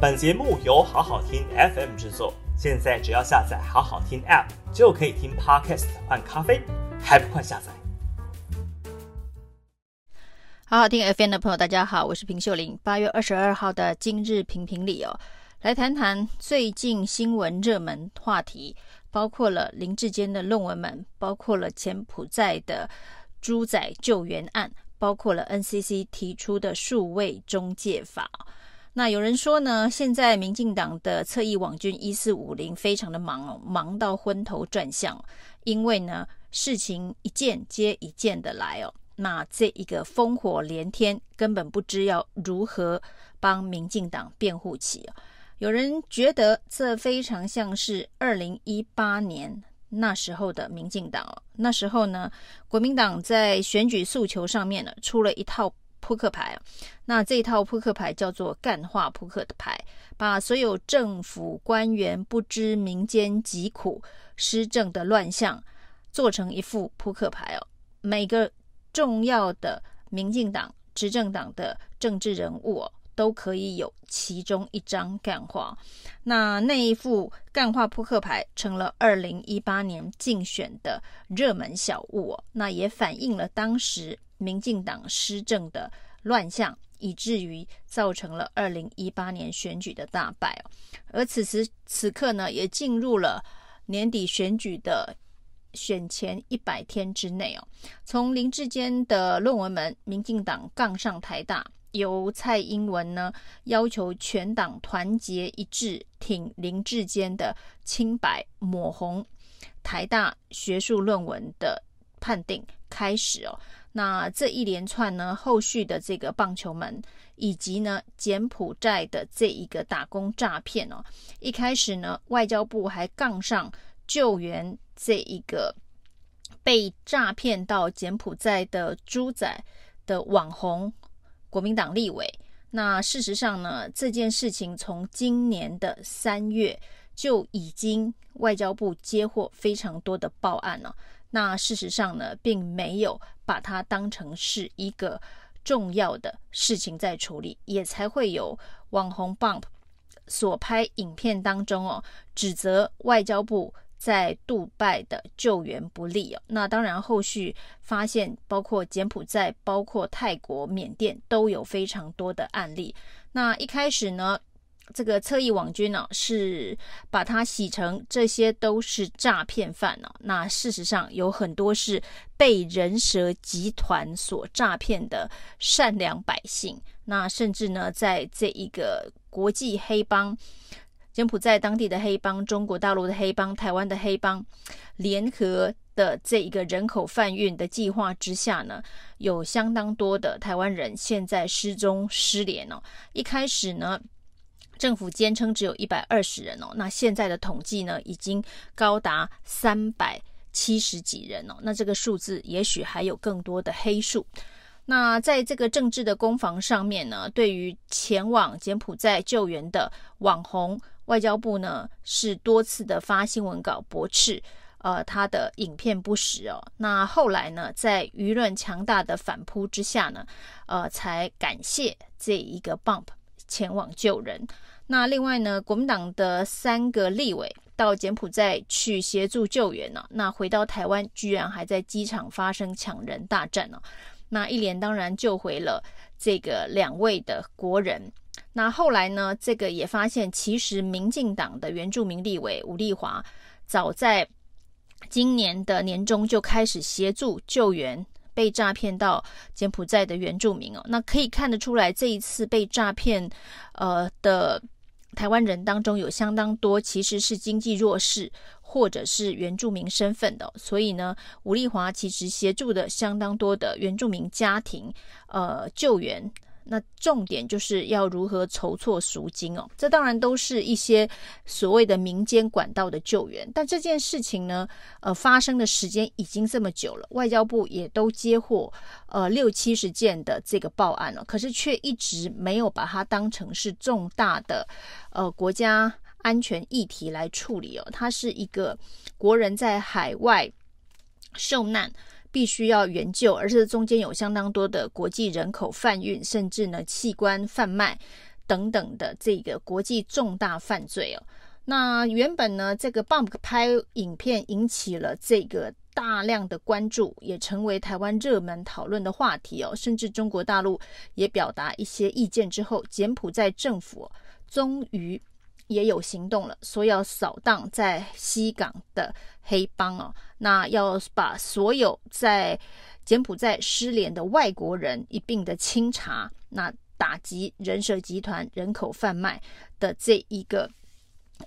本节目由好好听 FM 制作，现在只要下载好好听 App 就可以听 Podcast 换咖啡，还不快下载？好好听 FM 的朋友，大家好，我是平秀玲。八月二十二号的今日评评理哦，来谈谈最近新闻热门话题，包括了林志坚的论文门，包括了柬埔寨的猪仔救援案，包括了 NCC 提出的数位中介法。那有人说呢，现在民进党的侧翼网军一四五零非常的忙哦，忙到昏头转向，因为呢事情一件接一件的来哦，那这一个烽火连天，根本不知要如何帮民进党辩护起哦。有人觉得这非常像是二零一八年那时候的民进党哦，那时候呢国民党在选举诉求上面呢出了一套。扑克牌，那这套扑克牌叫做干化扑克的牌，把所有政府官员不知民间疾苦、施政的乱象做成一副扑克牌哦。每个重要的民进党执政党的政治人物哦，都可以有其中一张干话。那那一副干话扑克牌成了二零一八年竞选的热门小物哦，那也反映了当时。民进党施政的乱象，以至于造成了二零一八年选举的大败。而此时此刻呢，也进入了年底选举的选前一百天之内哦。从林志坚的论文门，民进党杠上台大，由蔡英文呢要求全党团结一致挺林志坚的清白，抹红台大学术论文的判定开始哦。那这一连串呢，后续的这个棒球门，以及呢柬埔寨的这一个打工诈骗哦，一开始呢外交部还杠上救援这一个被诈骗到柬埔寨的猪仔的网红国民党立委。那事实上呢，这件事情从今年的三月就已经外交部接获非常多的报案了。那事实上呢，并没有把它当成是一个重要的事情在处理，也才会有网红 Bump 所拍影片当中哦，指责外交部在杜拜的救援不力哦。那当然，后续发现包括柬埔寨、包括泰国、缅甸都有非常多的案例。那一开始呢，这个侧翼网军呢、啊，是把它洗成这些都是诈骗犯呢、那事实上有很多是被人蛇集团所诈骗的善良百姓。那甚至呢，在这一个国际黑帮、柬埔寨当地的黑帮、中国大陆的黑帮、台湾的黑帮联合的这一个人口贩运的计划之下呢，有相当多的台湾人现在失踪失联哦。一开始呢。政府坚称只有一百二十人哦，那现在的统计呢，已经高达三百七十几人哦，那这个数字也许还有更多的黑数。那在这个政治的攻防上面呢，对于前往柬埔寨救援的网红，外交部呢是多次的发新闻稿驳斥，呃，他的影片不实哦。那后来呢，在舆论强大的反扑之下呢，呃，才感谢这一个 bump 前往救人。那另外呢，国民党的三个立委到柬埔寨去协助救援呢，那回到台湾居然还在机场发生抢人大战呢。那一连当然救回了这个两位的国人。那后来呢，这个也发现其实民进党的原住民立委伍丽华早在今年的年中就开始协助救援。被诈骗到柬埔寨的原住民哦，那可以看得出来，这一次被诈骗呃的台湾人当中，有相当多其实是经济弱势或者是原住民身份的，所以呢，吴丽华其实协助的相当多的原住民家庭呃救援。那重点就是要如何筹措赎金哦，这当然都是一些所谓的民间管道的救援，但这件事情呢，呃，发生的时间已经这么久了，外交部也都接获呃六七十件的这个报案了，可是却一直没有把它当成是重大的呃国家安全议题来处理哦，它是一个国人在海外受难。必须要援救，而是中间有相当多的国际人口贩运，甚至呢器官贩卖等等的这个国际重大犯罪哦。那原本呢，这个 Bump 拍影片引起了这个大量的关注，也成为台湾热门讨论的话题哦。甚至中国大陆也表达一些意见之后，柬埔寨政府终于也有行动了，说要扫荡在西港的黑帮哦。那要把所有在柬埔寨失联的外国人一并的清查，那打击人蛇集团、人口贩卖的这一个。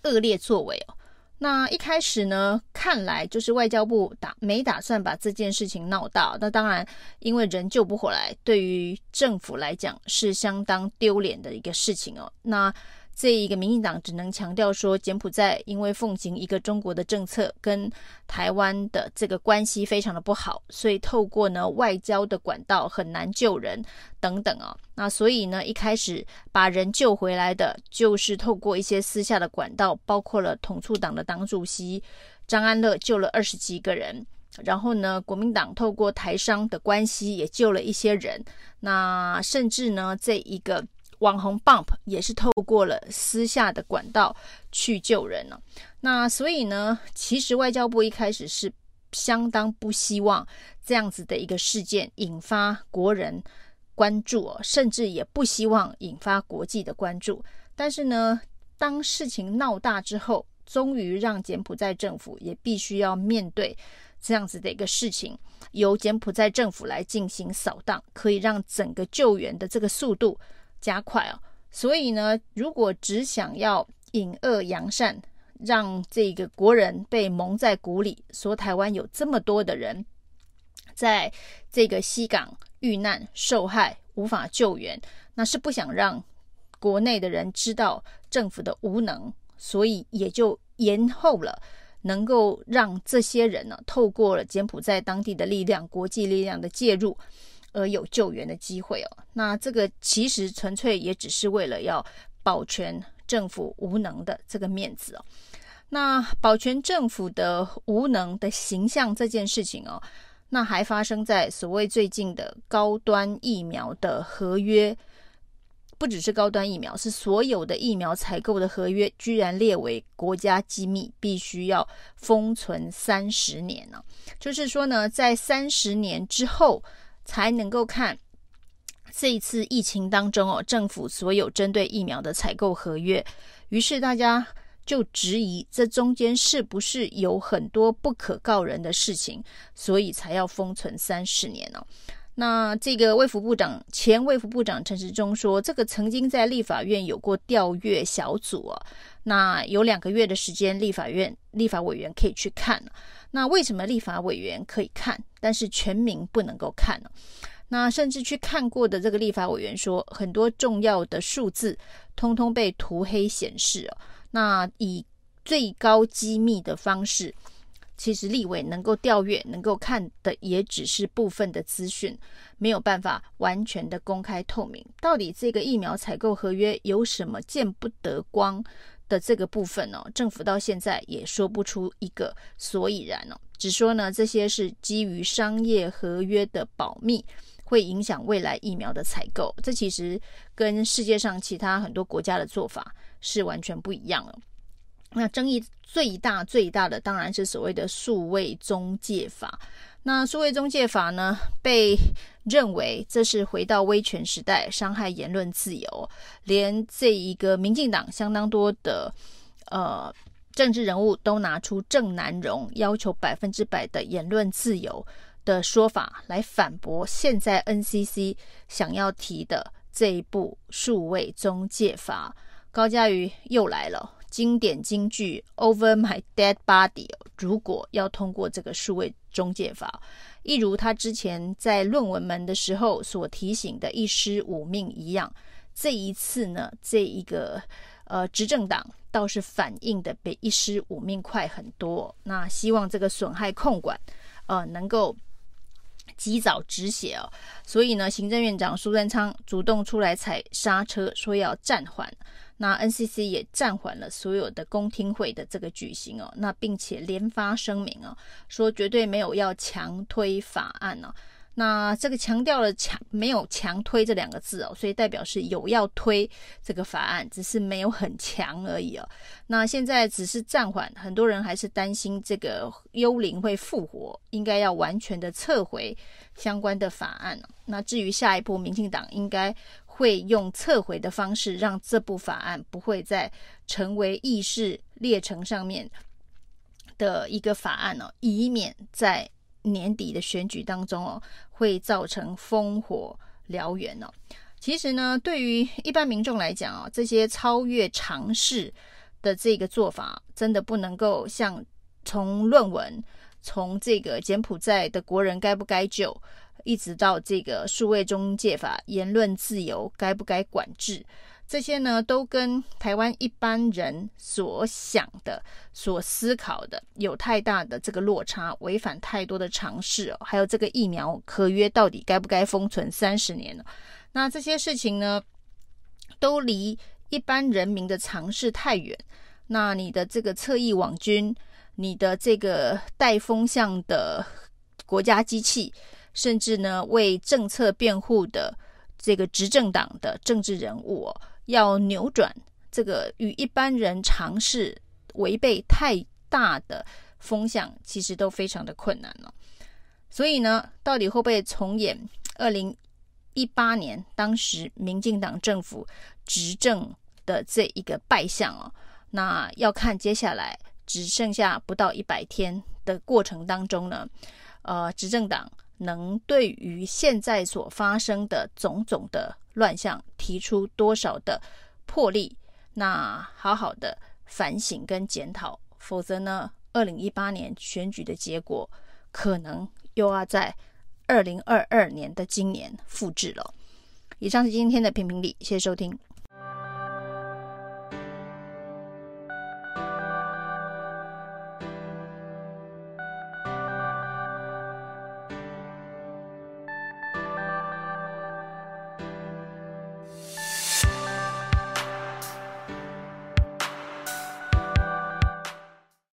恶劣作为哦，那一开始呢，看来就是外交部打没打算把这件事情闹大。那当然，因为人救不回来，对于政府来讲是相当丢脸的一个事情哦。那。这一个民进党只能强调说，柬埔寨因为奉行一个中国的政策，跟台湾的这个关系非常的不好，所以透过呢外交的管道很难救人等等啊、那所以呢一开始把人救回来的，就是透过一些私下的管道，包括了统促党的党主席张安乐救了二十几个人，然后呢国民党透过台商的关系也救了一些人，那甚至呢这一个。网红 Bump 也是透过了私下的管道去救人了。那所以呢，其实外交部一开始是相当不希望这样子的一个事件引发国人关注，甚至也不希望引发国际的关注。但是呢，当事情闹大之后，终于让柬埔寨政府也必须要面对这样子的一个事情，由柬埔寨政府来进行扫荡，可以让整个救援的这个速度。加快哦，所以呢，如果只想要隐恶扬善，让这个国人被蒙在鼓里，说台湾有这么多的人在这个西港遇难受害，无法救援，那是不想让国内的人知道政府的无能，所以也就延后了，能够让这些人呢，透过了柬埔寨当地的力量、国际力量的介入。而有救援的机会哦，那这个其实纯粹也只是为了要保全政府无能的这个面子哦。那保全政府的无能的形象这件事情哦，那还发生在所谓最近的高端疫苗的合约，不只是高端疫苗，是所有的疫苗采购的合约，居然列为国家机密，必须要封存三十年呢。就是说呢，在三十年之后。才能够看这一次疫情当中哦，政府所有针对疫苗的采购合约，于是大家就质疑这中间是不是有很多不可告人的事情，所以才要封存三十年哦。那这个卫福部长前卫福部长陈时中说，这个曾经在立法院有过调阅小组哦，那有两个月的时间，立法院立法委员可以去看。那为什么立法委员可以看，但是全民不能够看呢？那甚至去看过的这个立法委员说，很多重要的数字通通被涂黑显示哦。那以最高机密的方式，其实立委能够调阅、能够看的也只是部分的资讯，没有办法完全的公开透明。到底这个疫苗采购合约有什么见不得光的这个部分呢，政府到现在也说不出一个所以然哦，只说呢，这些是基于商业合约的保密，会影响未来疫苗的采购。这其实跟世界上其他很多国家的做法是完全不一样的。那争议最大最大的当然是所谓的数位中介法。那数位中介法呢，被认为这是回到威权时代，伤害言论自由。连这一个民进党相当多的呃政治人物都拿出郑南榕要求百分之百的言论自由的说法来反驳现在 NCC 想要提的这一部数位中介法。高嘉瑜又来了。经典金句 Over my dead body，如果要通过这个数位中介法，一如他之前在论文门的时候所提醒的一尸五命一样，这一次呢，这一个呃执政党倒是反应的比一尸五命快很多。那希望这个损害控管呃能够及早止血哦。所以呢，行政院长苏贞昌主动出来踩刹车，说要暂缓。那 NCC 也暂缓了所有的公听会的这个举行哦，那并且连发声明哦，说绝对没有要强推法案哦。那这个强调了强没有强推这两个字哦，所以代表是有要推这个法案，只是没有很强而已哦。那现在只是暂缓，很多人还是担心这个幽灵会复活，应该要完全的撤回相关的法案。那至于下一步，民进党应该会用撤回的方式，让这部法案不会再成为议事列程上面的一个法案哦，以免在。年底的选举当中哦，会造成烽火燎原哦。其实呢，对于一般民众来讲哦，这些超越常识的这个做法，真的不能够像从论文、从这个柬埔寨的国人该不该救，一直到这个数位中介法、言论自由该不该管制。这些呢，都跟台湾一般人所想的、所思考的有太大的这个落差，违反太多的常识哦。还有这个疫苗合约到底该不该封存三十年呢？那这些事情呢，都离一般人民的常识太远。那你的这个侧翼网军，你的这个带风向的国家机器，甚至呢为政策辩护的这个执政党的政治人物哦。要扭转这个与一般人常识违背太大的风向，其实都非常的困难了。所以呢，到底会不会重演二零一八年当时民进党政府执政的这一个败相哦？那要看接下来只剩下不到一百天的过程当中呢，呃，执政党能对于现在所发生的种种的。乱象提出多少的魄力？那好好的反省跟检讨，否则呢，二零一八年选举的结果可能又要在二零二二年的今年复制了。以上是今天的评评理，谢谢收听。